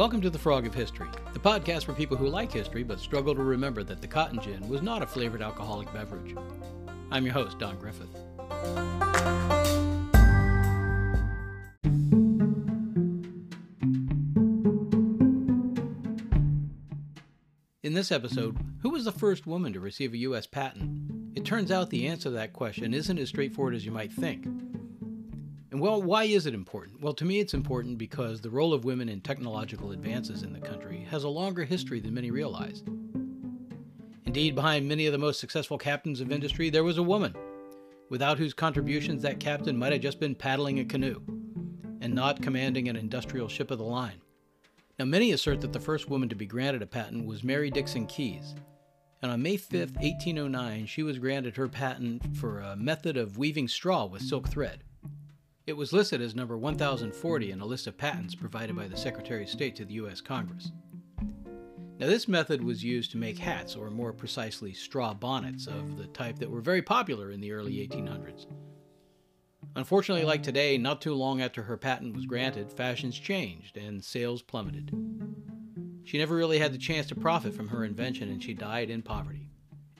Welcome to the Frog of History, the podcast for people who like history but struggle to remember that the cotton gin was not a flavored alcoholic beverage. I'm your host, Don Griffith. In this episode, who was the first woman to receive a U.S. patent? It turns out the answer to that question isn't as straightforward as you might think. And well, why is it important? Well, to me, it's important because the role of women in technological advances in the country has a longer history than many realize. Indeed, behind many of the most successful captains of industry, there was a woman, without whose contributions that captain might have just been paddling a canoe and not commanding an industrial ship of the line. Now, many assert that the first woman to be granted a patent was Mary Dixon Kies, and on May 5, 1809, she was granted her patent for a method of weaving straw with silk thread. It was listed as number 1040 in a list of patents provided by the Secretary of State to the U.S. Congress. Now, this method was used to make hats, or more precisely, straw bonnets, of the type that were very popular in the early 1800s. Unfortunately, like today, not too long after her patent was granted, fashions changed and sales plummeted. She never really had the chance to profit from her invention, and she died in poverty.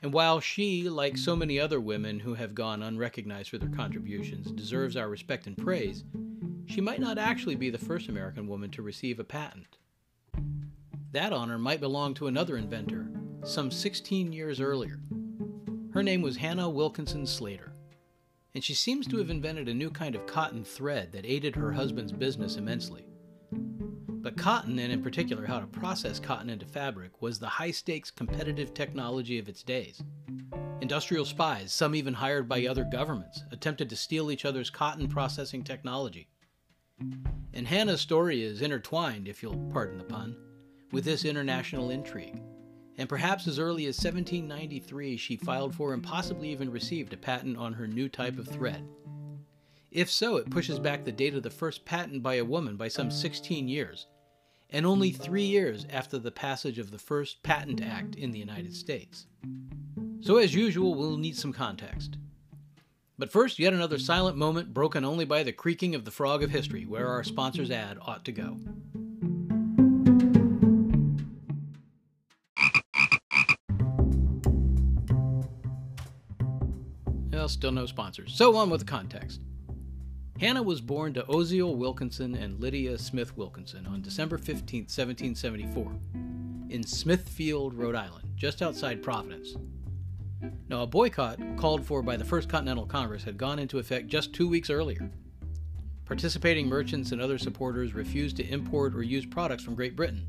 And while she, like so many other women who have gone unrecognized for their contributions, deserves our respect and praise, she might not actually be the first American woman to receive a patent. That honor might belong to another inventor, some 16 years earlier. Her name was Hannah Wilkinson Slater, and she seems to have invented a new kind of cotton thread that aided her husband's business immensely. But cotton, and in particular how to process cotton into fabric, was the high stakes competitive technology of its days. Industrial spies, some even hired by other governments, attempted to steal each other's cotton processing technology. And Hannah's story is intertwined, if you'll pardon the pun, with this international intrigue. And perhaps as early as 1793, she filed for and possibly even received a patent on her new type of thread. If so, it pushes back the date of the first patent by a woman by some 16 years, and only three years after the passage of the first Patent Act in the United States. So, as usual, we'll need some context. But first, yet another silent moment broken only by the creaking of the frog of history, where our sponsor's ad ought to go. Well, still no sponsors. So on with the context. Hannah was born to Oziel Wilkinson and Lydia Smith Wilkinson on December 15, 1774, in Smithfield, Rhode Island, just outside Providence. Now, a boycott called for by the First Continental Congress had gone into effect just two weeks earlier. Participating merchants and other supporters refused to import or use products from Great Britain.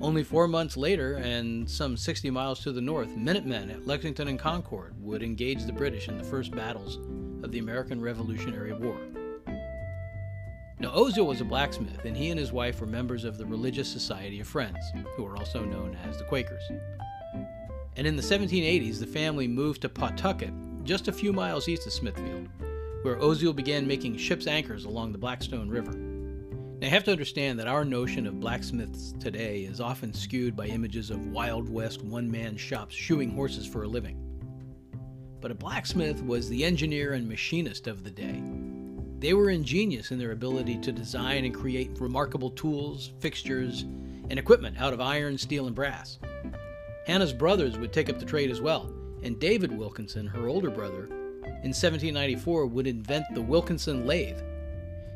Only four months later, and some 60 miles to the north, Minutemen at Lexington and Concord would engage the British in the first battles of the American Revolutionary War. Now, Oziel was a blacksmith, and he and his wife were members of the Religious Society of Friends, who were also known as the Quakers. And in the 1780s, the family moved to Pawtucket, just a few miles east of Smithfield, where Oziel began making ship's anchors along the Blackstone River. Now, you have to understand that our notion of blacksmiths today is often skewed by images of Wild West one man shops shoeing horses for a living. But a blacksmith was the engineer and machinist of the day, they were ingenious in their ability to design and create remarkable tools, fixtures, and equipment out of iron, steel, and brass. Hannah's brothers would take up the trade as well, and David Wilkinson, her older brother, in 1794 would invent the Wilkinson lathe.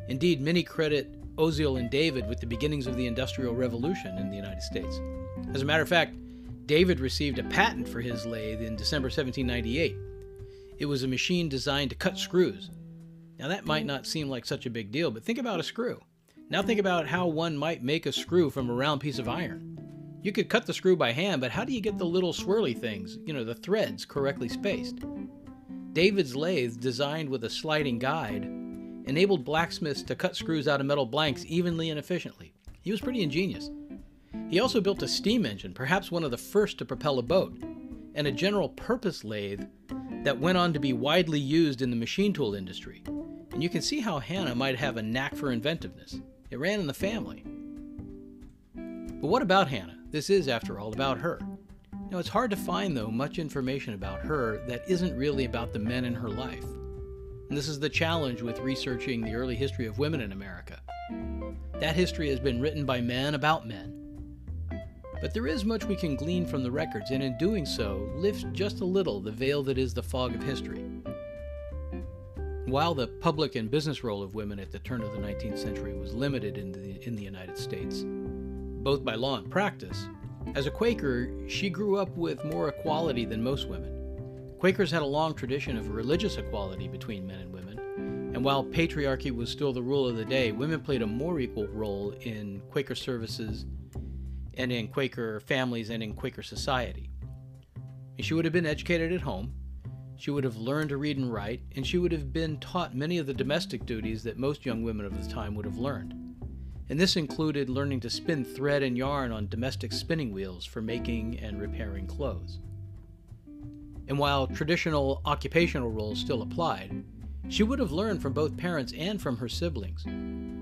Indeed, many credit Oziel and David with the beginnings of the Industrial Revolution in the United States. As a matter of fact, David received a patent for his lathe in December 1798. It was a machine designed to cut screws, now, that might mm-hmm. not seem like such a big deal, but think about a screw. Now, think about how one might make a screw from a round piece of iron. You could cut the screw by hand, but how do you get the little swirly things, you know, the threads, correctly spaced? David's lathe, designed with a sliding guide, enabled blacksmiths to cut screws out of metal blanks evenly and efficiently. He was pretty ingenious. He also built a steam engine, perhaps one of the first to propel a boat, and a general purpose lathe that went on to be widely used in the machine tool industry and you can see how Hannah might have a knack for inventiveness. It ran in the family. But what about Hannah? This is, after all, about her. Now, it's hard to find, though, much information about her that isn't really about the men in her life. And this is the challenge with researching the early history of women in America. That history has been written by men about men. But there is much we can glean from the records, and in doing so, lift just a little the veil that is the fog of history. While the public and business role of women at the turn of the 19th century was limited in the, in the United States, both by law and practice, as a Quaker, she grew up with more equality than most women. Quakers had a long tradition of religious equality between men and women, and while patriarchy was still the rule of the day, women played a more equal role in Quaker services and in Quaker families and in Quaker society. She would have been educated at home, she would have learned to read and write, and she would have been taught many of the domestic duties that most young women of the time would have learned. And this included learning to spin thread and yarn on domestic spinning wheels for making and repairing clothes. And while traditional occupational roles still applied, she would have learned from both parents and from her siblings.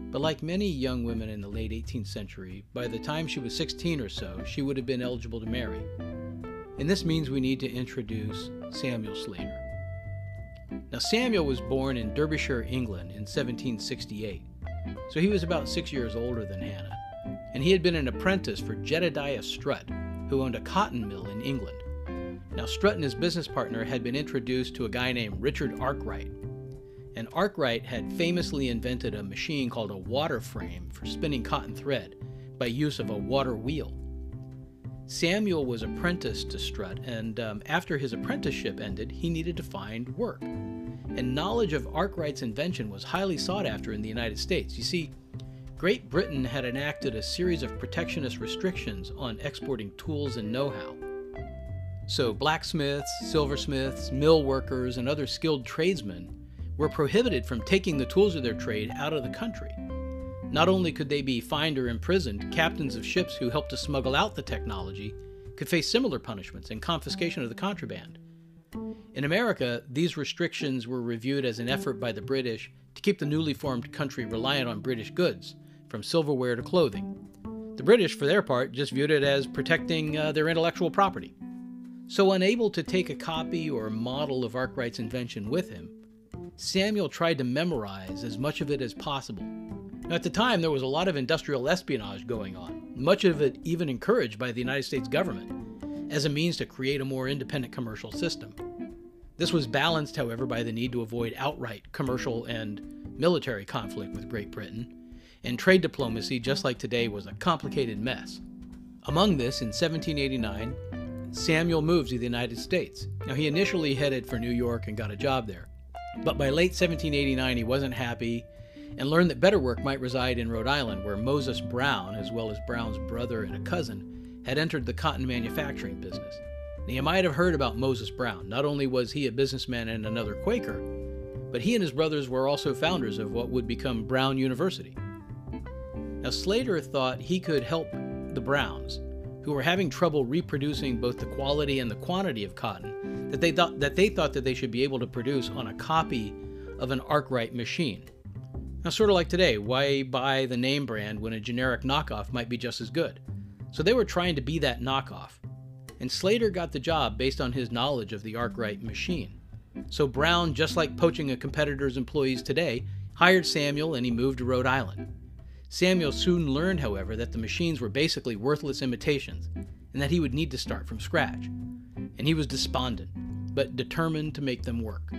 But like many young women in the late 18th century, by the time she was 16 or so, she would have been eligible to marry. And this means we need to introduce Samuel Slater. Now, Samuel was born in Derbyshire, England in 1768, so he was about six years older than Hannah, and he had been an apprentice for Jedediah Strutt, who owned a cotton mill in England. Now, Strutt and his business partner had been introduced to a guy named Richard Arkwright, and Arkwright had famously invented a machine called a water frame for spinning cotton thread by use of a water wheel. Samuel was apprenticed to Strutt, and um, after his apprenticeship ended, he needed to find work. And knowledge of Arkwright's invention was highly sought after in the United States. You see, Great Britain had enacted a series of protectionist restrictions on exporting tools and know how. So, blacksmiths, silversmiths, mill workers, and other skilled tradesmen were prohibited from taking the tools of their trade out of the country. Not only could they be fined or imprisoned, captains of ships who helped to smuggle out the technology could face similar punishments and confiscation of the contraband. In America, these restrictions were reviewed as an effort by the British to keep the newly formed country reliant on British goods, from silverware to clothing. The British, for their part, just viewed it as protecting uh, their intellectual property. So, unable to take a copy or model of Arkwright's invention with him, Samuel tried to memorize as much of it as possible at the time, there was a lot of industrial espionage going on, much of it even encouraged by the United States government as a means to create a more independent commercial system. This was balanced, however, by the need to avoid outright commercial and military conflict with Great Britain, and trade diplomacy, just like today, was a complicated mess. Among this, in 1789, Samuel moved to the United States. Now, he initially headed for New York and got a job there. But by late 1789, he wasn't happy and learned that better work might reside in Rhode Island, where Moses Brown, as well as Brown's brother and a cousin, had entered the cotton manufacturing business. Now, you might have heard about Moses Brown. Not only was he a businessman and another Quaker, but he and his brothers were also founders of what would become Brown University. Now, Slater thought he could help the Browns, who were having trouble reproducing both the quality and the quantity of cotton that they thought that they thought that they should be able to produce on a copy of an Arkwright machine. Now, sort of like today, why buy the name brand when a generic knockoff might be just as good? So they were trying to be that knockoff. And Slater got the job based on his knowledge of the Arkwright machine. So Brown, just like poaching a competitor's employees today, hired Samuel and he moved to Rhode Island. Samuel soon learned, however, that the machines were basically worthless imitations and that he would need to start from scratch. And he was despondent, but determined to make them work.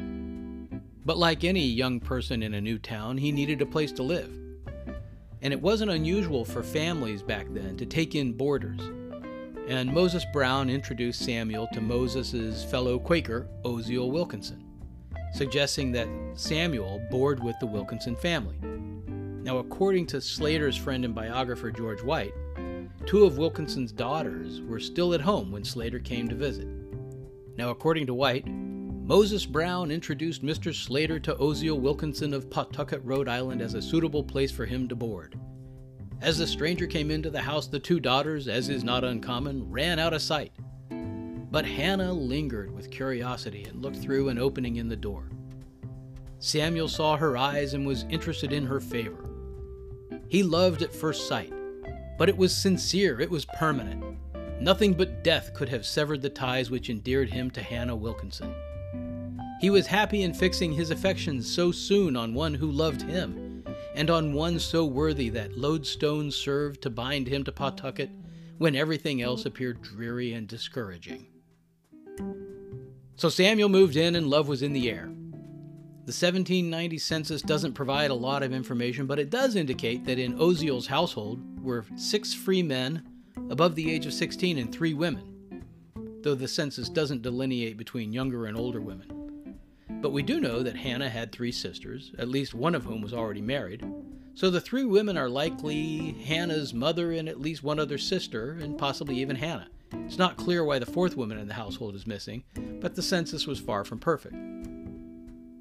But like any young person in a new town, he needed a place to live. And it wasn't unusual for families back then to take in boarders. And Moses Brown introduced Samuel to Moses's fellow Quaker, Oziel Wilkinson, suggesting that Samuel board with the Wilkinson family. Now, according to Slater's friend and biographer George White, two of Wilkinson's daughters were still at home when Slater came to visit. Now, according to White, Moses Brown introduced Mr. Slater to Oziel Wilkinson of Pawtucket, Rhode Island, as a suitable place for him to board. As the stranger came into the house, the two daughters, as is not uncommon, ran out of sight. But Hannah lingered with curiosity and looked through an opening in the door. Samuel saw her eyes and was interested in her favor. He loved at first sight, but it was sincere, it was permanent. Nothing but death could have severed the ties which endeared him to Hannah Wilkinson. He was happy in fixing his affections so soon on one who loved him, and on one so worthy that lodestone served to bind him to Pawtucket when everything else appeared dreary and discouraging. So Samuel moved in and love was in the air. The 1790 census doesn't provide a lot of information, but it does indicate that in Oziel's household were six free men above the age of 16 and three women, though the census doesn't delineate between younger and older women. But we do know that Hannah had three sisters, at least one of whom was already married, so the three women are likely Hannah's mother and at least one other sister, and possibly even Hannah. It's not clear why the fourth woman in the household is missing, but the census was far from perfect.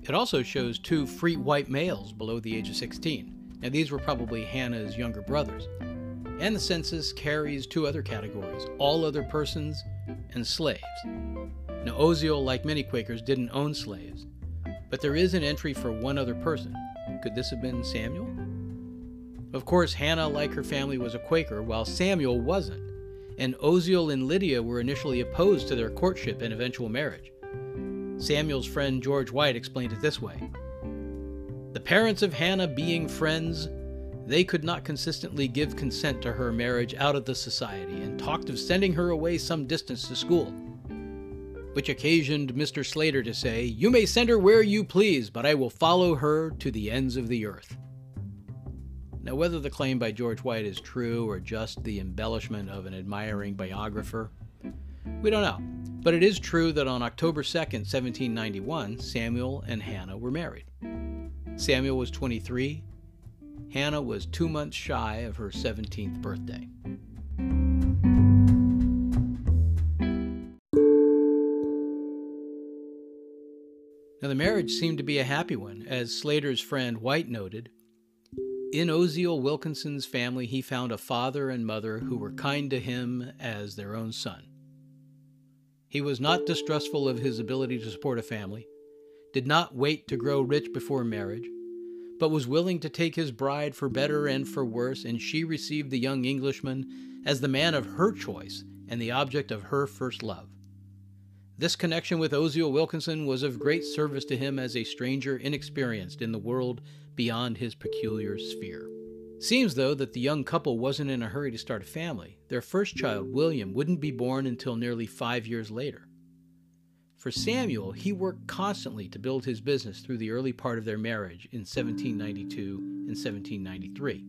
It also shows two free white males below the age of 16. Now, these were probably Hannah's younger brothers. And the census carries two other categories all other persons and slaves. Now, Oziel, like many Quakers, didn't own slaves, but there is an entry for one other person. Could this have been Samuel? Of course, Hannah, like her family, was a Quaker, while Samuel wasn't, and Oziel and Lydia were initially opposed to their courtship and eventual marriage. Samuel's friend George White explained it this way The parents of Hannah being friends, they could not consistently give consent to her marriage out of the society and talked of sending her away some distance to school. Which occasioned Mr. Slater to say, You may send her where you please, but I will follow her to the ends of the earth. Now, whether the claim by George White is true or just the embellishment of an admiring biographer, we don't know. But it is true that on October 2nd, 1791, Samuel and Hannah were married. Samuel was 23, Hannah was two months shy of her 17th birthday. Now, the marriage seemed to be a happy one, as Slater's friend White noted. In Oziel Wilkinson's family, he found a father and mother who were kind to him as their own son. He was not distrustful of his ability to support a family, did not wait to grow rich before marriage, but was willing to take his bride for better and for worse, and she received the young Englishman as the man of her choice and the object of her first love. This connection with Oziel Wilkinson was of great service to him as a stranger inexperienced in the world beyond his peculiar sphere. Seems, though, that the young couple wasn't in a hurry to start a family. Their first child, William, wouldn't be born until nearly five years later. For Samuel, he worked constantly to build his business through the early part of their marriage in 1792 and 1793.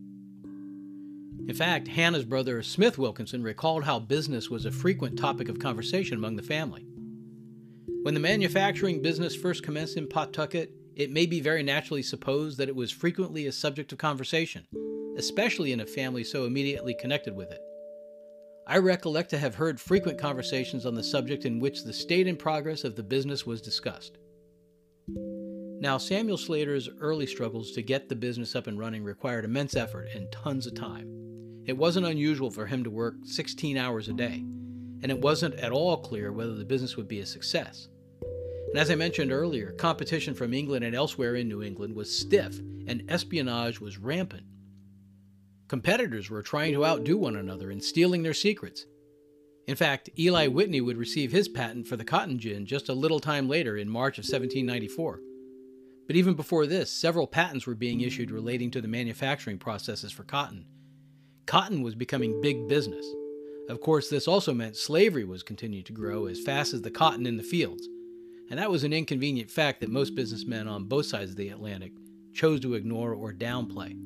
In fact, Hannah's brother Smith Wilkinson recalled how business was a frequent topic of conversation among the family. When the manufacturing business first commenced in Pawtucket, it may be very naturally supposed that it was frequently a subject of conversation especially in a family so immediately connected with it. I recollect to have heard frequent conversations on the subject in which the state and progress of the business was discussed. Now, Samuel Slater's early struggles to get the business up and running required immense effort and tons of time. It wasn't unusual for him to work 16 hours a day, and it wasn't at all clear whether the business would be a success. And as I mentioned earlier, competition from England and elsewhere in New England was stiff, and espionage was rampant. Competitors were trying to outdo one another and stealing their secrets. In fact, Eli Whitney would receive his patent for the cotton gin just a little time later in March of 1794. But even before this, several patents were being issued relating to the manufacturing processes for cotton. Cotton was becoming big business. Of course, this also meant slavery was continuing to grow as fast as the cotton in the fields, and that was an inconvenient fact that most businessmen on both sides of the Atlantic chose to ignore or downplay.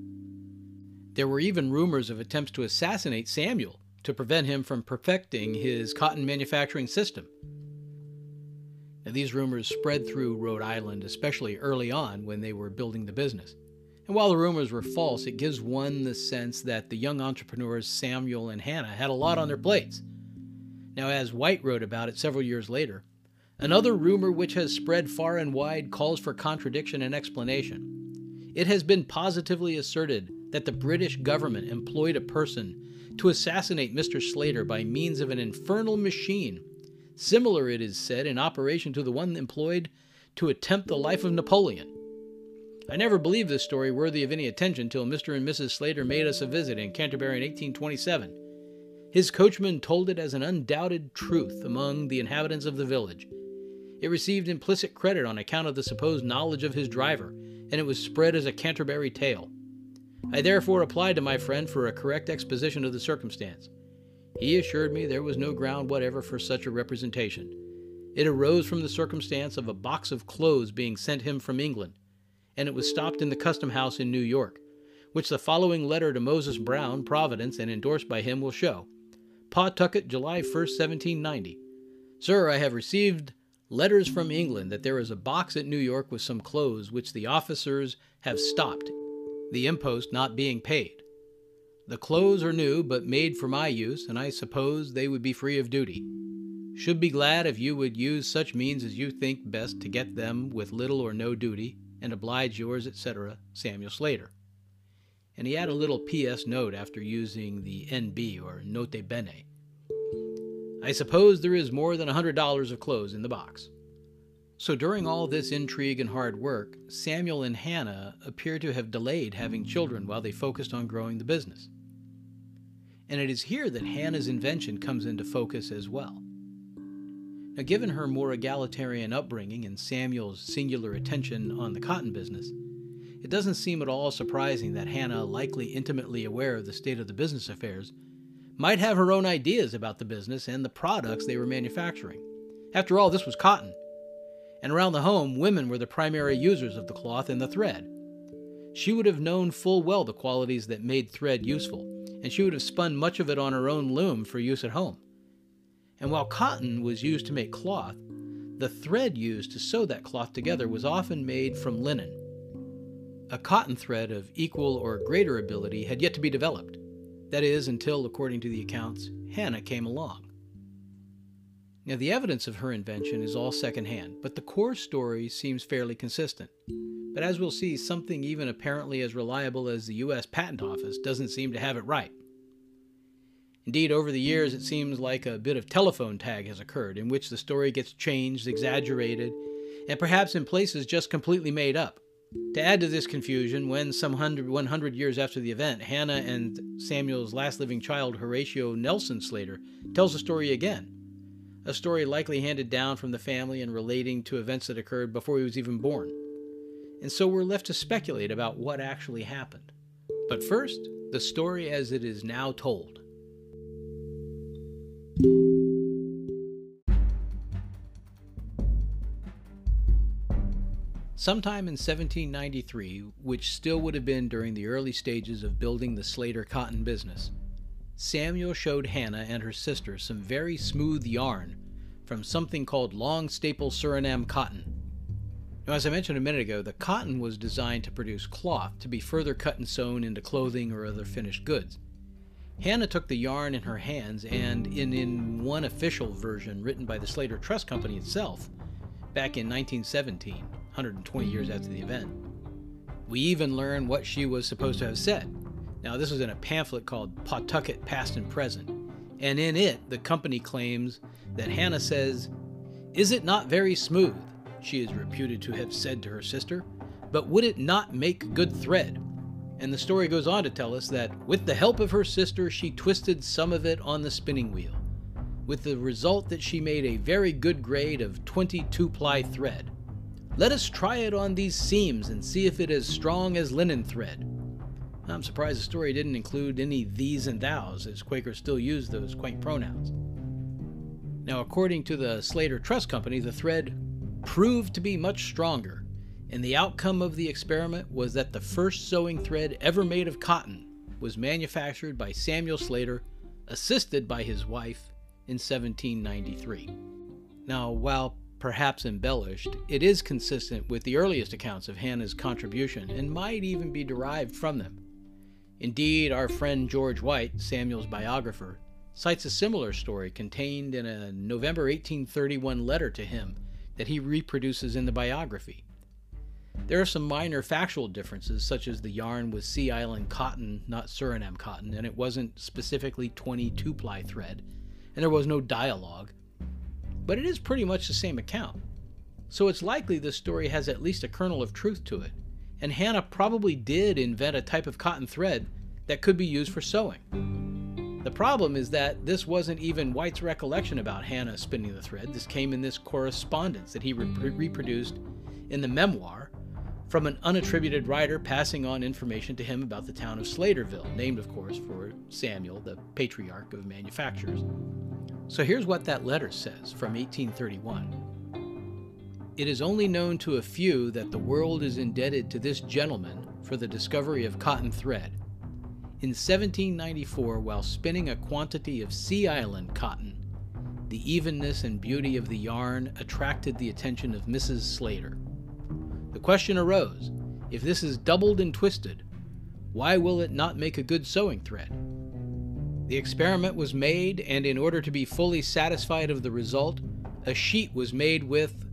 There were even rumors of attempts to assassinate Samuel to prevent him from perfecting his cotton manufacturing system. Now, these rumors spread through Rhode Island, especially early on when they were building the business. And while the rumors were false, it gives one the sense that the young entrepreneurs Samuel and Hannah had a lot on their plates. Now, as White wrote about it several years later, another rumor which has spread far and wide calls for contradiction and explanation. It has been positively asserted that the British government employed a person to assassinate Mr. Slater by means of an infernal machine, similar, it is said, in operation to the one employed to attempt the life of Napoleon. I never believed this story worthy of any attention till Mr. and Mrs. Slater made us a visit in Canterbury in 1827. His coachman told it as an undoubted truth among the inhabitants of the village. It received implicit credit on account of the supposed knowledge of his driver, and it was spread as a Canterbury tale. I therefore applied to my friend for a correct exposition of the circumstance. He assured me there was no ground whatever for such a representation. It arose from the circumstance of a box of clothes being sent him from England, and it was stopped in the custom house in New York, which the following letter to Moses Brown, Providence, and endorsed by him will show. Pawtucket, July 1st, 1790. Sir, I have received letters from England that there is a box at New York with some clothes which the officers have stopped, the impost not being paid. The clothes are new, but made for my use, and I suppose they would be free of duty. Should be glad if you would use such means as you think best to get them with little or no duty, and oblige yours, etc., Samuel Slater. And he had a little P.S. note after using the N.B. or Note Bene. I suppose there is more than a $100 of clothes in the box. So during all this intrigue and hard work, Samuel and Hannah appear to have delayed having children while they focused on growing the business. And it is here that Hannah's invention comes into focus as well. Now, given her more egalitarian upbringing and Samuel's singular attention on the cotton business, it doesn't seem at all surprising that Hannah, likely intimately aware of the state of the business affairs, might have her own ideas about the business and the products they were manufacturing. After all, this was cotton. And around the home, women were the primary users of the cloth and the thread. She would have known full well the qualities that made thread useful, and she would have spun much of it on her own loom for use at home. And while cotton was used to make cloth, the thread used to sew that cloth together was often made from linen. A cotton thread of equal or greater ability had yet to be developed. That is, until, according to the accounts, Hannah came along. Now, the evidence of her invention is all secondhand, but the core story seems fairly consistent. But as we'll see, something even apparently as reliable as the U.S. Patent Office doesn't seem to have it right. Indeed, over the years, it seems like a bit of telephone tag has occurred, in which the story gets changed, exaggerated, and perhaps in places just completely made up. To add to this confusion, when some 100 years after the event, Hannah and Samuel's last living child, Horatio Nelson Slater, tells the story again. A story likely handed down from the family and relating to events that occurred before he was even born. And so we're left to speculate about what actually happened. But first, the story as it is now told. Sometime in 1793, which still would have been during the early stages of building the Slater cotton business, Samuel showed Hannah and her sister some very smooth yarn from something called long staple Surinam cotton. Now, as I mentioned a minute ago, the cotton was designed to produce cloth to be further cut and sewn into clothing or other finished goods. Hannah took the yarn in her hands and, in, in one official version written by the Slater Trust Company itself, back in 1917, 120 years after the event. We even learn what she was supposed to have said. Now, this was in a pamphlet called Pawtucket Past and Present, and in it, the company claims that Hannah says, Is it not very smooth? She is reputed to have said to her sister, but would it not make good thread? And the story goes on to tell us that, with the help of her sister, she twisted some of it on the spinning wheel, with the result that she made a very good grade of 22 ply thread. Let us try it on these seams and see if it is strong as linen thread. I'm surprised the story didn't include any these and thous, as Quakers still use those quaint pronouns. Now, according to the Slater Trust Company, the thread proved to be much stronger, and the outcome of the experiment was that the first sewing thread ever made of cotton was manufactured by Samuel Slater, assisted by his wife, in 1793. Now, while perhaps embellished, it is consistent with the earliest accounts of Hannah's contribution and might even be derived from them. Indeed, our friend George White, Samuel's biographer, cites a similar story contained in a November 1831 letter to him that he reproduces in the biography. There are some minor factual differences, such as the yarn was Sea Island cotton, not Surinam cotton, and it wasn't specifically 22 ply thread, and there was no dialogue, but it is pretty much the same account. So it's likely this story has at least a kernel of truth to it, and Hannah probably did invent a type of cotton thread that could be used for sewing. The problem is that this wasn't even White's recollection about Hannah spinning the thread. This came in this correspondence that he re- reproduced in the memoir from an unattributed writer passing on information to him about the town of Slaterville, named, of course, for Samuel, the patriarch of manufacturers. So here's what that letter says from 1831. It is only known to a few that the world is indebted to this gentleman for the discovery of cotton thread. In 1794, while spinning a quantity of Sea Island cotton, the evenness and beauty of the yarn attracted the attention of Mrs. Slater. The question arose if this is doubled and twisted, why will it not make a good sewing thread? The experiment was made, and in order to be fully satisfied of the result, a sheet was made with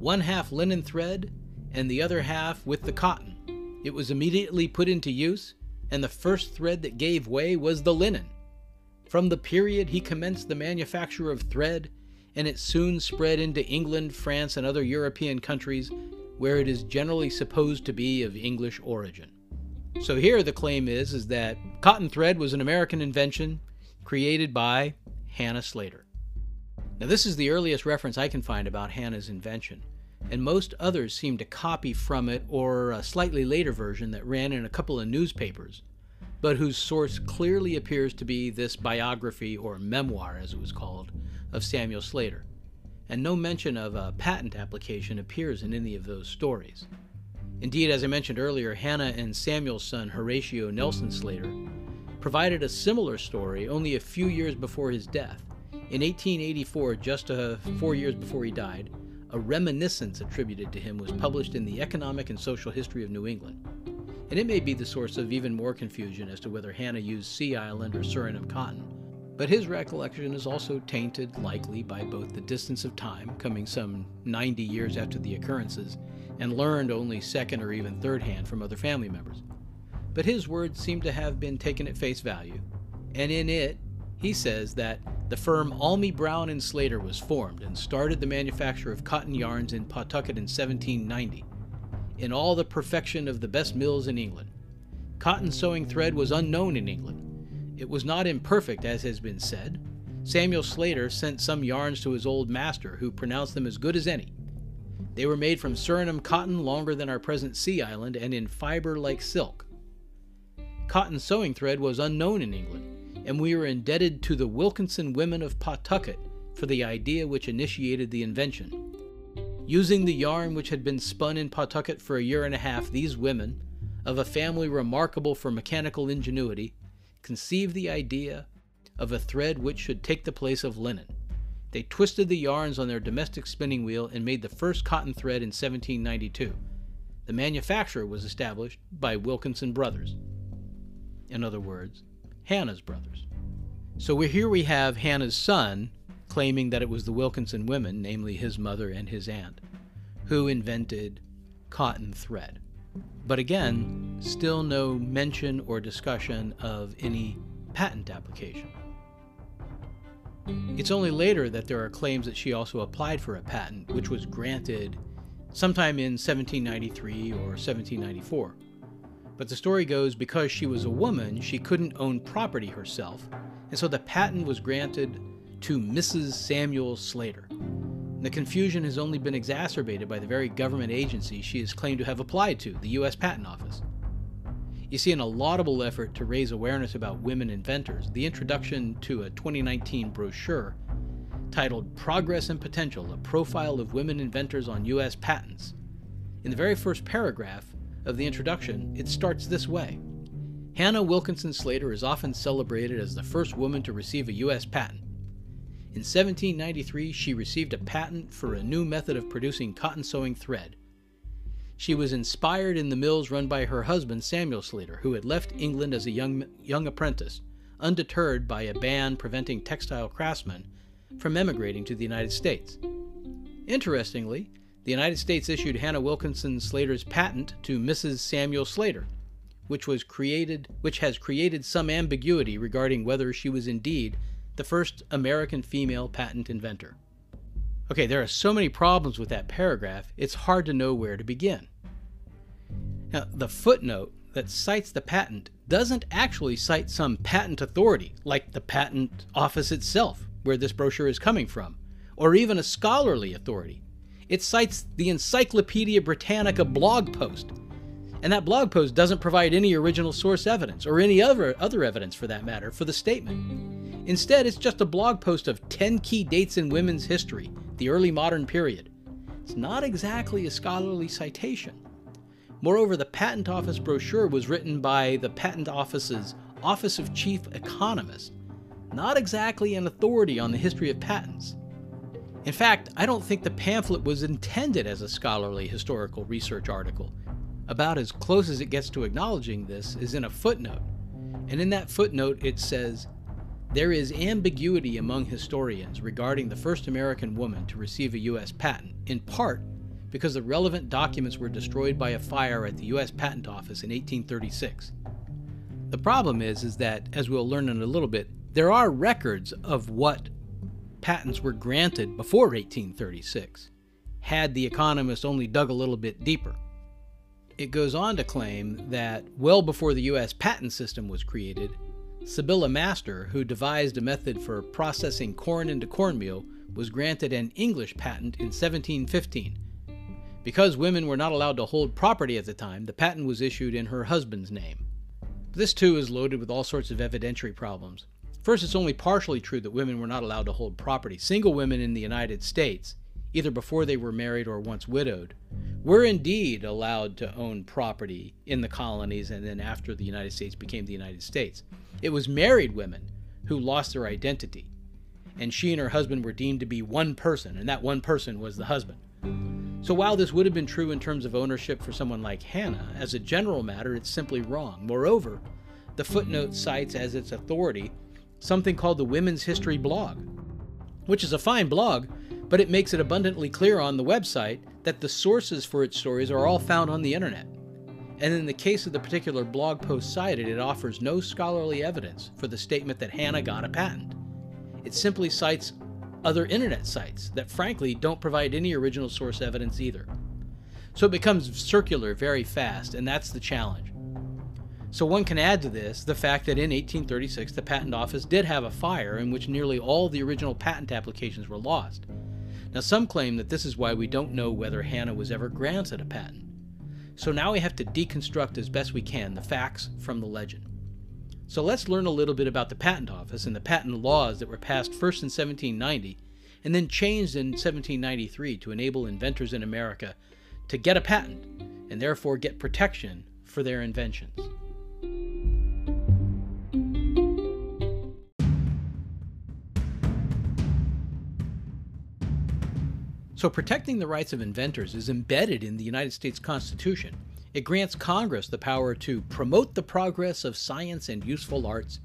one half linen thread and the other half with the cotton. It was immediately put into use, and the first thread that gave way was the linen. From the period he commenced the manufacture of thread, and it soon spread into England, France, and other European countries where it is generally supposed to be of English origin. So here the claim is is that cotton thread was an American invention created by Hannah Slater. Now this is the earliest reference I can find about Hannah's invention, and most others seem to copy from it or a slightly later version that ran in a couple of newspapers, but whose source clearly appears to be this biography or memoir as it was called of Samuel Slater. And no mention of a patent application appears in any of those stories. Indeed, as I mentioned earlier, Hannah and Samuel's son, Horatio Nelson Slater, provided a similar story only a few years before his death. In 1884, just uh, four years before he died, a reminiscence attributed to him was published in the Economic and Social History of New England. And it may be the source of even more confusion as to whether Hannah used Sea Island or Surinam cotton. But his recollection is also tainted, likely, by both the distance of time, coming some 90 years after the occurrences, and learned only second or even third hand from other family members. But his words seem to have been taken at face value, and in it, he says that the firm Almy Brown and Slater was formed and started the manufacture of cotton yarns in Pawtucket in 1790, in all the perfection of the best mills in England. Cotton sewing thread was unknown in England. It was not imperfect, as has been said. Samuel Slater sent some yarns to his old master, who pronounced them as good as any. They were made from Surinam cotton longer than our present Sea Island and in fiber like silk. Cotton sewing thread was unknown in England, and we are indebted to the Wilkinson women of Pawtucket for the idea which initiated the invention. Using the yarn which had been spun in Pawtucket for a year and a half, these women, of a family remarkable for mechanical ingenuity, conceived the idea of a thread which should take the place of linen. They twisted the yarns on their domestic spinning wheel and made the first cotton thread in 1792. The manufacture was established by Wilkinson Brothers. In other words, Hannah's brothers. So we're, here we have Hannah's son claiming that it was the Wilkinson women, namely his mother and his aunt, who invented cotton thread. But again, still no mention or discussion of any patent application. It's only later that there are claims that she also applied for a patent, which was granted sometime in 1793 or 1794. But the story goes because she was a woman, she couldn't own property herself, and so the patent was granted to Mrs. Samuel Slater. The confusion has only been exacerbated by the very government agency she is claimed to have applied to, the U.S. Patent Office. You see, in a laudable effort to raise awareness about women inventors, the introduction to a 2019 brochure titled Progress and Potential A Profile of Women Inventors on U.S. Patents. In the very first paragraph of the introduction, it starts this way Hannah Wilkinson Slater is often celebrated as the first woman to receive a U.S. patent. In 1793, she received a patent for a new method of producing cotton sewing thread. She was inspired in the mills run by her husband, Samuel Slater, who had left England as a young, young apprentice, undeterred by a ban preventing textile craftsmen from emigrating to the United States. Interestingly, the United States issued Hannah Wilkinson Slater's patent to Mrs. Samuel Slater, which was created which has created some ambiguity regarding whether she was indeed the first American female patent inventor. Okay, there are so many problems with that paragraph, it's hard to know where to begin. Now, the footnote that cites the patent doesn't actually cite some patent authority, like the patent office itself, where this brochure is coming from, or even a scholarly authority. It cites the Encyclopedia Britannica blog post And that blog post doesn't provide any original source evidence, or any other, other evidence for that matter, for the statement. Instead, it's just a blog post of 10 key dates in women's history, the early modern period. It's not exactly a scholarly citation. Moreover, the Patent Office brochure was written by the Patent Office's Office of Chief Economist, not exactly an authority on the history of patents. In fact, I don't think the pamphlet was intended as a scholarly historical research article. About as close as it gets to acknowledging this is in a footnote. And in that footnote, it says There is ambiguity among historians regarding the first American woman to receive a U.S. patent, in part because the relevant documents were destroyed by a fire at the U.S. Patent Office in 1836. The problem is, is that, as we'll learn in a little bit, there are records of what patents were granted before 1836, had the economist only dug a little bit deeper. It goes on to claim that well before the U.S. patent system was created, Sibylla Master, who devised a method for processing corn into cornmeal, was granted an English patent in 1715. Because women were not allowed to hold property at the time, the patent was issued in her husband's name. This too is loaded with all sorts of evidentiary problems. First, it's only partially true that women were not allowed to hold property. Single women in the United States, either before they were married or once widowed, were indeed allowed to own property in the colonies and then after the United States became the United States. It was married women who lost their identity, and she and her husband were deemed to be one person, and that one person was the husband. So while this would have been true in terms of ownership for someone like Hannah, as a general matter, it's simply wrong. Moreover, the footnote cites as its authority something called the Women's History blog, which is a fine blog, but it makes it abundantly clear on the website that the sources for its stories are all found on the internet. And in the case of the particular blog post cited, it offers no scholarly evidence for the statement that Hannah got a patent. It simply cites other internet sites that frankly don't provide any original source evidence either. So it becomes circular very fast, and that's the challenge. So one can add to this the fact that in 1836 the Patent Office did have a fire in which nearly all the original patent applications were lost. Now some claim that this is why we don't know whether Hannah was ever granted a patent. So now we have to deconstruct as best we can the facts from the legend. So let's learn a little bit about the Patent Office and the patent laws that were passed first in 1790 and then changed in 1793 to enable inventors in America to get a patent and therefore get protection for their inventions. So, protecting the rights of inventors is embedded in the United States Constitution. It grants Congress the power to promote the progress of science and useful arts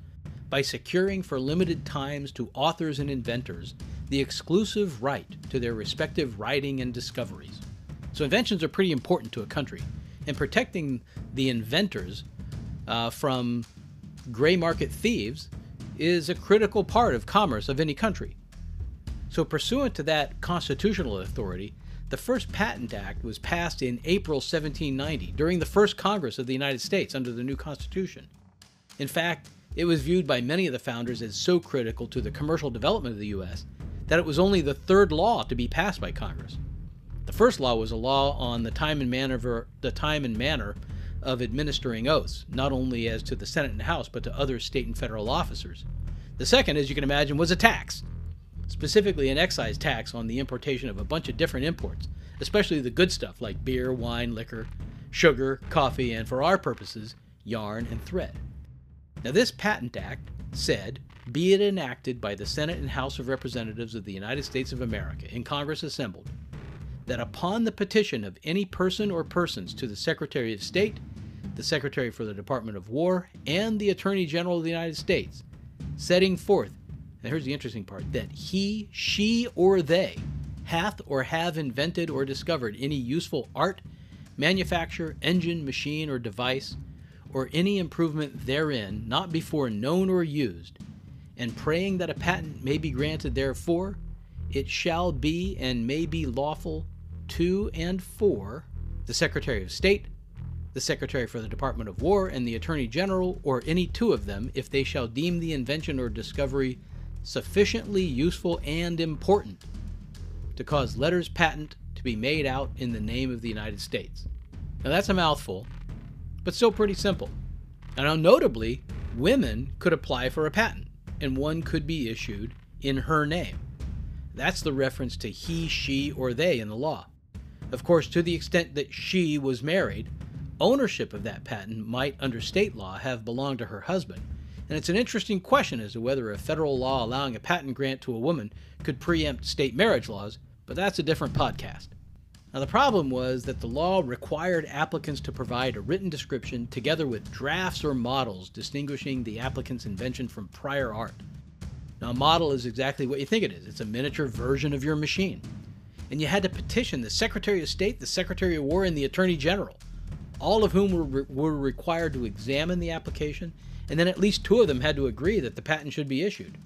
by securing for limited times to authors and inventors the exclusive right to their respective writing and discoveries. So, inventions are pretty important to a country, and protecting the inventors uh, from gray market thieves is a critical part of commerce of any country. So, pursuant to that constitutional authority, the first Patent Act was passed in April 1790 during the first Congress of the United States under the new Constitution. In fact, it was viewed by many of the founders as so critical to the commercial development of the U.S. that it was only the third law to be passed by Congress. The first law was a law on the time and manner, the time and manner of administering oaths, not only as to the Senate and House, but to other state and federal officers. The second, as you can imagine, was a tax specifically an excise tax on the importation of a bunch of different imports, especially the good stuff like beer, wine, liquor, sugar, coffee, and for our purposes, yarn and thread. Now, this Patent Act said, be it enacted by the Senate and House of Representatives of the United States of America in Congress assembled, that upon the petition of any person or persons to the Secretary of State, the Secretary for the Department of War, and the Attorney General of the United States, setting forth here's the interesting part that he, she, or they hath or have invented or discovered any useful art, manufacture, engine, machine, or device, or any improvement therein not before known or used, and praying that a patent may be granted therefore, it shall be and may be lawful to and for the Secretary of State, the Secretary for the Department of War, and the Attorney General, or any two of them, if they shall deem the invention or discovery sufficiently useful and important to cause letters patent to be made out in the name of the United States. Now that's a mouthful, but still pretty simple. Now, notably, women could apply for a patent, and one could be issued in her name. That's the reference to he, she, or they in the law. Of course, to the extent that she was married, ownership of that patent might, under state law, have belonged to her husband. And it's an interesting question as to whether a federal law allowing a patent grant to a woman could preempt state marriage laws, but that's a different podcast. Now, the problem was that the law required applicants to provide a written description together with drafts or models distinguishing the applicant's invention from prior art. Now, a model is exactly what you think it is it's a miniature version of your machine. And you had to petition the Secretary of State, the Secretary of War, and the Attorney General, all of whom were, re- were required to examine the application, and then at least two of them had to agree that the patent should be issued.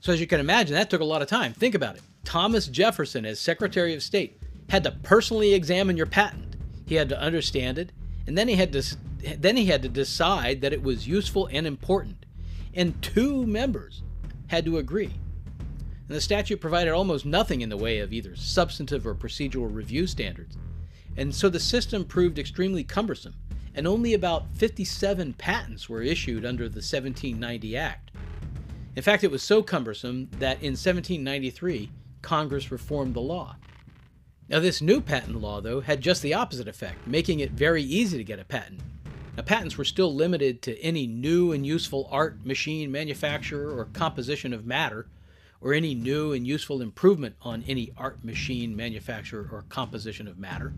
So, as you can imagine, that took a lot of time. Think about it. Thomas Jefferson, as Secretary of State, had to personally examine your patent. He had to understand it, and then he had to then he had to decide that it was useful and important. And two members had to agree. And the statute provided almost nothing in the way of either substantive or procedural review standards. And so the system proved extremely cumbersome, and only about 57 patents were issued under the 1790 Act. In fact, it was so cumbersome that in 1793, Congress reformed the law. Now, this new patent law, though, had just the opposite effect, making it very easy to get a patent. Now, patents were still limited to any new and useful art, machine, manufacture, or composition of matter, or any new and useful improvement on any art, machine, manufacture, or composition of matter.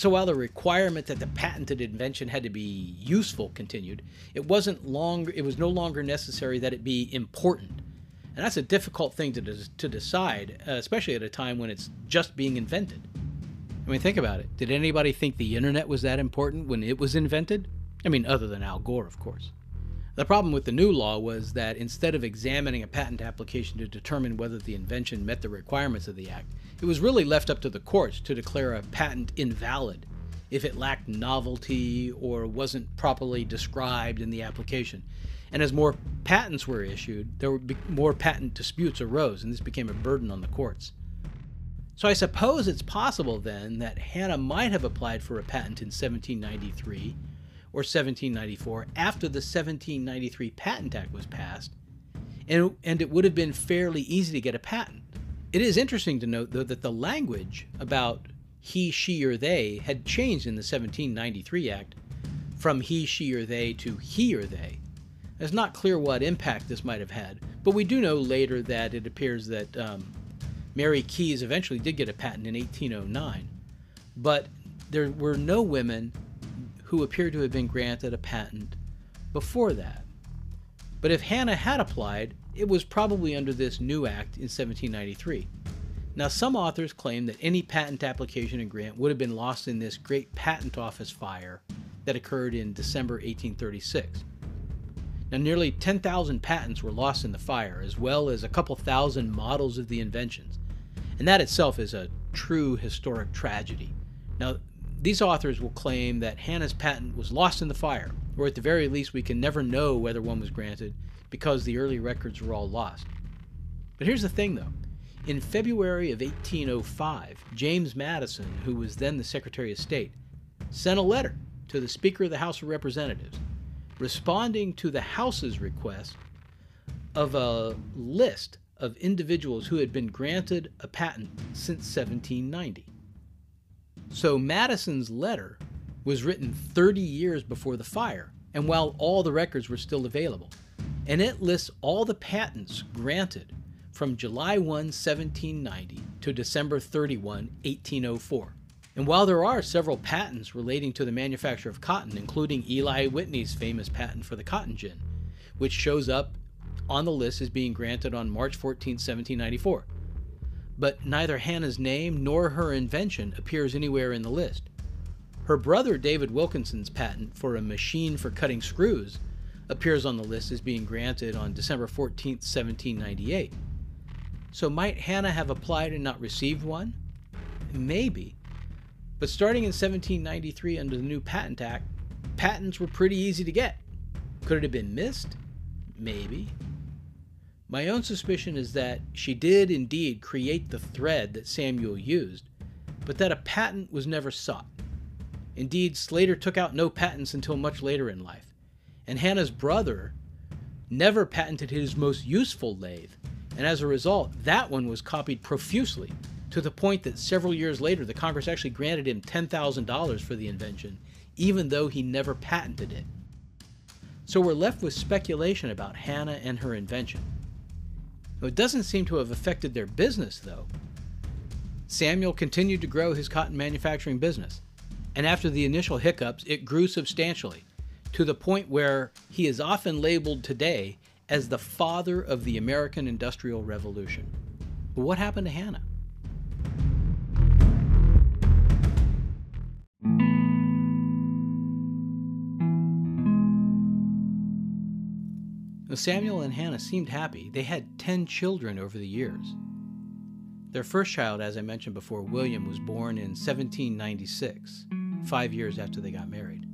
So while the requirement that the patented invention had to be useful continued, it wasn't long it was no longer necessary that it be important. And that's a difficult thing to, de- to decide, uh, especially at a time when it's just being invented. I mean, think about it. Did anybody think the internet was that important when it was invented? I mean, other than Al Gore, of course. The problem with the new law was that instead of examining a patent application to determine whether the invention met the requirements of the Act, it was really left up to the courts to declare a patent invalid if it lacked novelty or wasn't properly described in the application. And as more patents were issued, there were more patent disputes arose, and this became a burden on the courts. So I suppose it's possible then that Hannah might have applied for a patent in 1793 or 1794 after the 1793 Patent Act was passed, and, and it would have been fairly easy to get a patent. It is interesting to note, though, that the language about he, she, or they had changed in the 1793 Act from he, she, or they to he or they. It's not clear what impact this might have had, but we do know later that it appears that um, Mary Kies eventually did get a patent in 1809, but there were no women who appeared to have been granted a patent before that. But if Hannah had applied, it was probably under this new act in 1793. Now, some authors claim that any patent application and grant would have been lost in this great patent office fire that occurred in December 1836. Now, nearly 10,000 patents were lost in the fire, as well as a couple thousand models of the inventions. And that itself is a true historic tragedy. Now, these authors will claim that Hannah's patent was lost in the fire, or at the very least, we can never know whether one was granted because the early records were all lost. But here's the thing, though. In February of 1805, James Madison, who was then the Secretary of State, sent a letter to the Speaker of the House of Representatives responding to the House's request of a list of individuals who had been granted a patent since 1790. So Madison's letter was written 30 years before the fire, and while all the records were still available. And it lists all the patents granted from July 1, 1790 to December 31, 1804. And while there are several patents relating to the manufacture of cotton, including Eli Whitney's famous patent for the cotton gin, which shows up on the list as being granted on March 14, 1794. But neither Hannah's name nor her invention appears anywhere in the list. Her brother David Wilkinson's patent for a machine for cutting screws appears on the list as being granted on December 14, 1798. So might Hannah have applied and not received one? Maybe. But starting in 1793 under the new Patent Act, patents were pretty easy to get. Could it have been missed? Maybe. My own suspicion is that she did indeed create the thread that Samuel used, but that a patent was never sought. Indeed, Slater took out no patents until much later in life, and Hannah's brother never patented his most useful lathe, and as a result, that one was copied profusely to the point that several years later the Congress actually granted him $10,000 for the invention, even though he never patented it. So we're left with speculation about Hannah and her invention. It doesn't seem to have affected their business, though. Samuel continued to grow his cotton manufacturing business, and after the initial hiccups, it grew substantially to the point where he is often labeled today as the father of the American Industrial Revolution. But what happened to Hannah? Samuel and Hannah seemed happy. They had 10 children over the years. Their first child, as I mentioned before, William, was born in 1796, five years after they got married.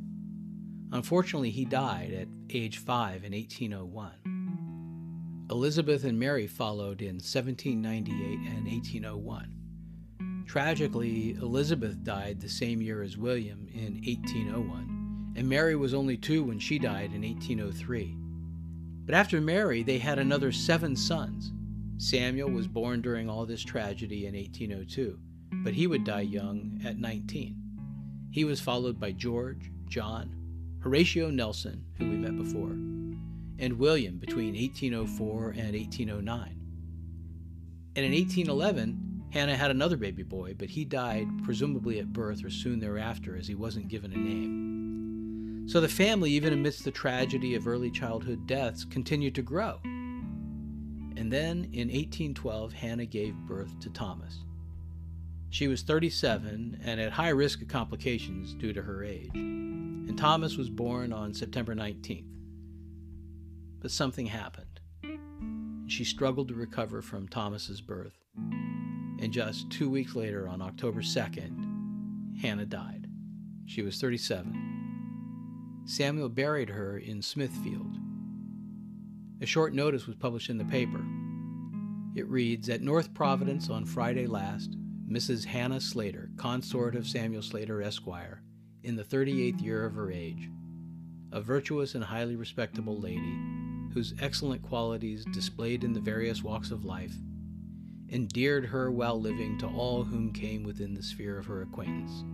Unfortunately, he died at age five in 1801. Elizabeth and Mary followed in 1798 and 1801. Tragically, Elizabeth died the same year as William in 1801, and Mary was only two when she died in 1803. But after Mary, they had another seven sons. Samuel was born during all this tragedy in 1802, but he would die young at 19. He was followed by George, John, Horatio Nelson, who we met before, and William between 1804 and 1809. And in 1811, Hannah had another baby boy, but he died presumably at birth or soon thereafter as he wasn't given a name. So the family, even amidst the tragedy of early childhood deaths, continued to grow. And then in 1812, Hannah gave birth to Thomas. She was 37 and at high risk of complications due to her age. And Thomas was born on September 19th. But something happened. She struggled to recover from Thomas's birth. And just two weeks later, on October 2nd, Hannah died. She was 37. Samuel buried her in Smithfield. A short notice was published in the paper. It reads At North Providence on Friday last, Mrs. Hannah Slater, consort of Samuel Slater, Esquire, in the 38th year of her age, a virtuous and highly respectable lady, whose excellent qualities, displayed in the various walks of life, endeared her while living to all whom came within the sphere of her acquaintance,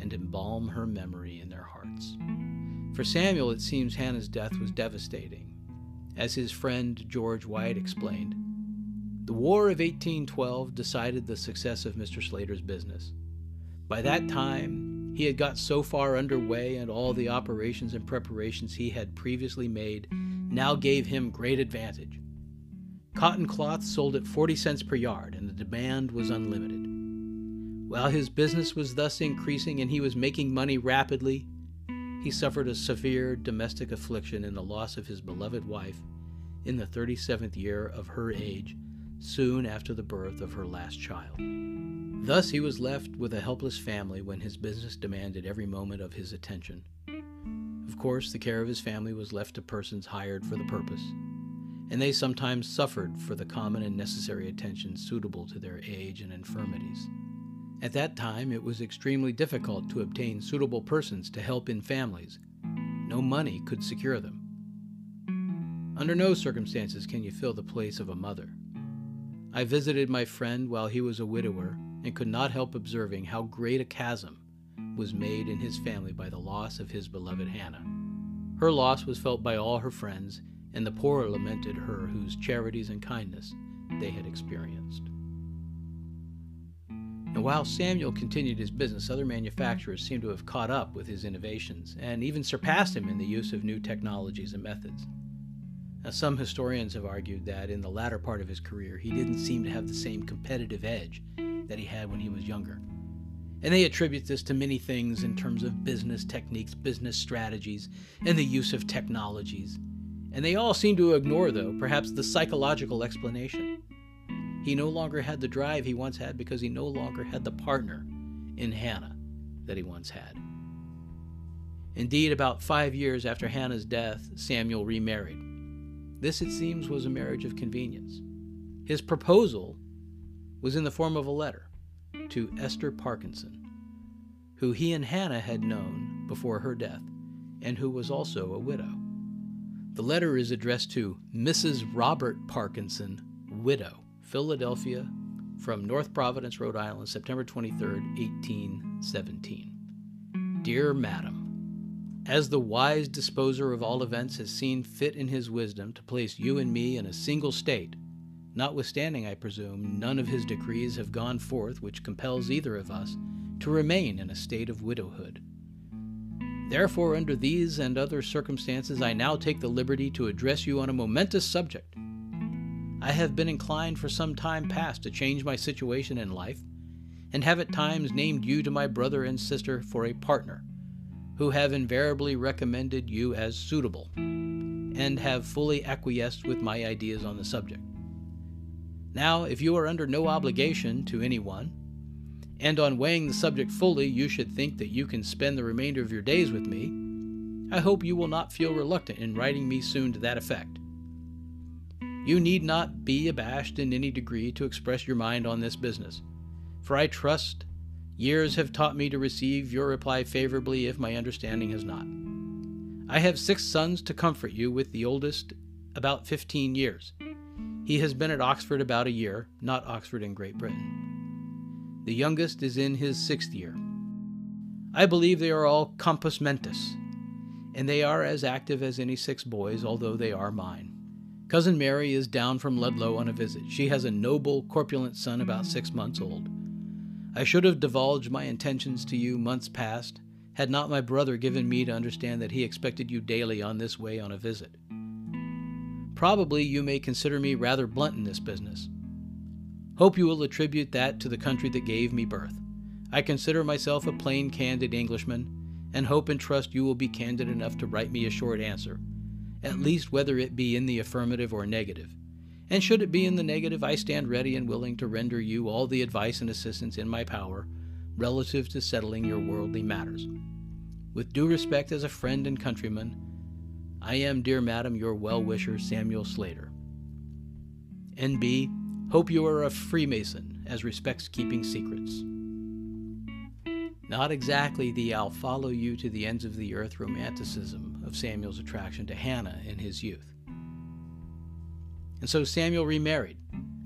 and embalm her memory in their hearts. For Samuel, it seems Hannah's death was devastating. As his friend George White explained, the War of 1812 decided the success of Mr. Slater's business. By that time, he had got so far underway, and all the operations and preparations he had previously made now gave him great advantage. Cotton cloth sold at 40 cents per yard, and the demand was unlimited. While his business was thus increasing and he was making money rapidly, he suffered a severe domestic affliction in the loss of his beloved wife in the 37th year of her age, soon after the birth of her last child. Thus he was left with a helpless family when his business demanded every moment of his attention. Of course, the care of his family was left to persons hired for the purpose, and they sometimes suffered for the common and necessary attention suitable to their age and infirmities. At that time, it was extremely difficult to obtain suitable persons to help in families. No money could secure them. Under no circumstances can you fill the place of a mother. I visited my friend while he was a widower and could not help observing how great a chasm was made in his family by the loss of his beloved Hannah. Her loss was felt by all her friends, and the poor lamented her whose charities and kindness they had experienced. While Samuel continued his business, other manufacturers seem to have caught up with his innovations and even surpassed him in the use of new technologies and methods. Now, some historians have argued that in the latter part of his career, he didn't seem to have the same competitive edge that he had when he was younger. And they attribute this to many things in terms of business techniques, business strategies, and the use of technologies. And they all seem to ignore, though, perhaps the psychological explanation. He no longer had the drive he once had because he no longer had the partner in Hannah that he once had. Indeed, about five years after Hannah's death, Samuel remarried. This, it seems, was a marriage of convenience. His proposal was in the form of a letter to Esther Parkinson, who he and Hannah had known before her death, and who was also a widow. The letter is addressed to Mrs. Robert Parkinson, widow, Philadelphia, from North Providence, Rhode Island, September 23, 1817. Dear Madam, as the wise disposer of all events has seen fit in his wisdom to place you and me in a single state, notwithstanding, I presume, none of his decrees have gone forth which compels either of us to remain in a state of widowhood. Therefore, under these and other circumstances, I now take the liberty to address you on a momentous subject. I have been inclined for some time past to change my situation in life, and have at times named you to my brother and sister for a partner, who have invariably recommended you as suitable, and have fully acquiesced with my ideas on the subject. Now, if you are under no obligation to anyone, and on weighing the subject fully, you should think that you can spend the remainder of your days with me, I hope you will not feel reluctant in writing me soon to that effect. You need not be abashed in any degree to express your mind on this business, for I trust years have taught me to receive your reply favorably if my understanding has not. I have six sons to comfort you, with the oldest about fifteen years. He has been at Oxford about a year, not Oxford in Great Britain. The youngest is in his sixth year. I believe they are all compos mentis, and they are as active as any six boys, although they are mine. Cousin Mary is down from Ludlow on a visit. She has a noble, corpulent son about six months old. I should have divulged my intentions to you months past, had not my brother given me to understand that he expected you daily on this way on a visit. Probably you may consider me rather blunt in this business. Hope you will attribute that to the country that gave me birth. I consider myself a plain, candid Englishman, and hope and trust you will be candid enough to write me a short answer, at mm-hmm. least whether it be in the affirmative or negative. And should it be in the negative, I stand ready and willing to render you all the advice and assistance in my power relative to settling your worldly matters. With due respect as a friend and countryman, I am, dear madam, your well wisher, Samuel Slater. N.B. Hope you are a Freemason as respects keeping secrets. Not exactly the I'll follow you to the ends of the earth romanticism Samuel's attraction to Hannah in his youth. And so Samuel remarried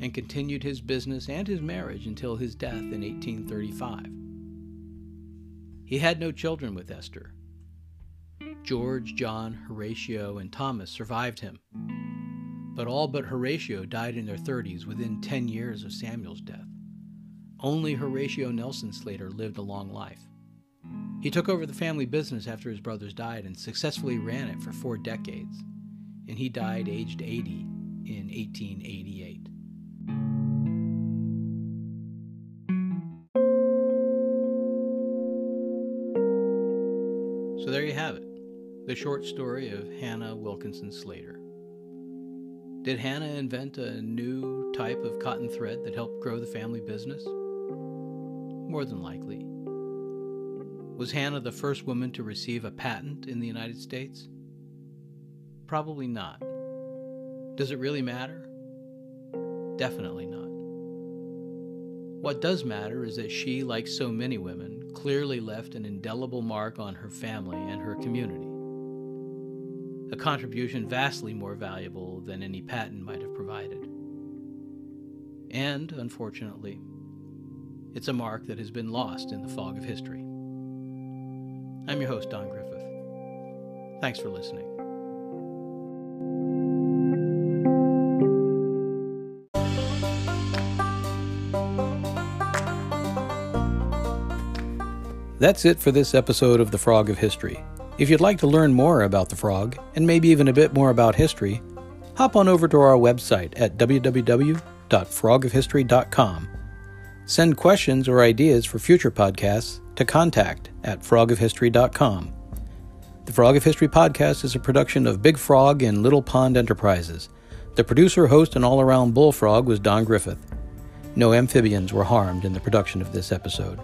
and continued his business and his marriage until his death in 1835. He had no children with Esther. George, John, Horatio, and Thomas survived him, but all but Horatio died in their 30s within 10 years of Samuel's death. Only Horatio Nelson Slater lived a long life. He took over the family business after his brothers died and successfully ran it for four decades, and he died aged 80 in 1888. So there you have it the short story of Hannah Wilkinson Slater. Did Hannah invent a new type of cotton thread that helped grow the family business? More than likely. Was Hannah the first woman to receive a patent in the United States? Probably not. Does it really matter? Definitely not. What does matter is that she, like so many women, clearly left an indelible mark on her family and her community a contribution vastly more valuable than any patent might have provided. And, unfortunately, it's a mark that has been lost in the fog of history. I'm your host, Don Griffith. Thanks for listening. That's it for this episode of The Frog of History. If you'd like to learn more about the frog, and maybe even a bit more about history, hop on over to our website at www.frogofhistory.com. Send questions or ideas for future podcasts to contact at frogofhistory.com. The Frog of History podcast is a production of Big Frog and Little Pond Enterprises. The producer, host, and all around bullfrog was Don Griffith. No amphibians were harmed in the production of this episode.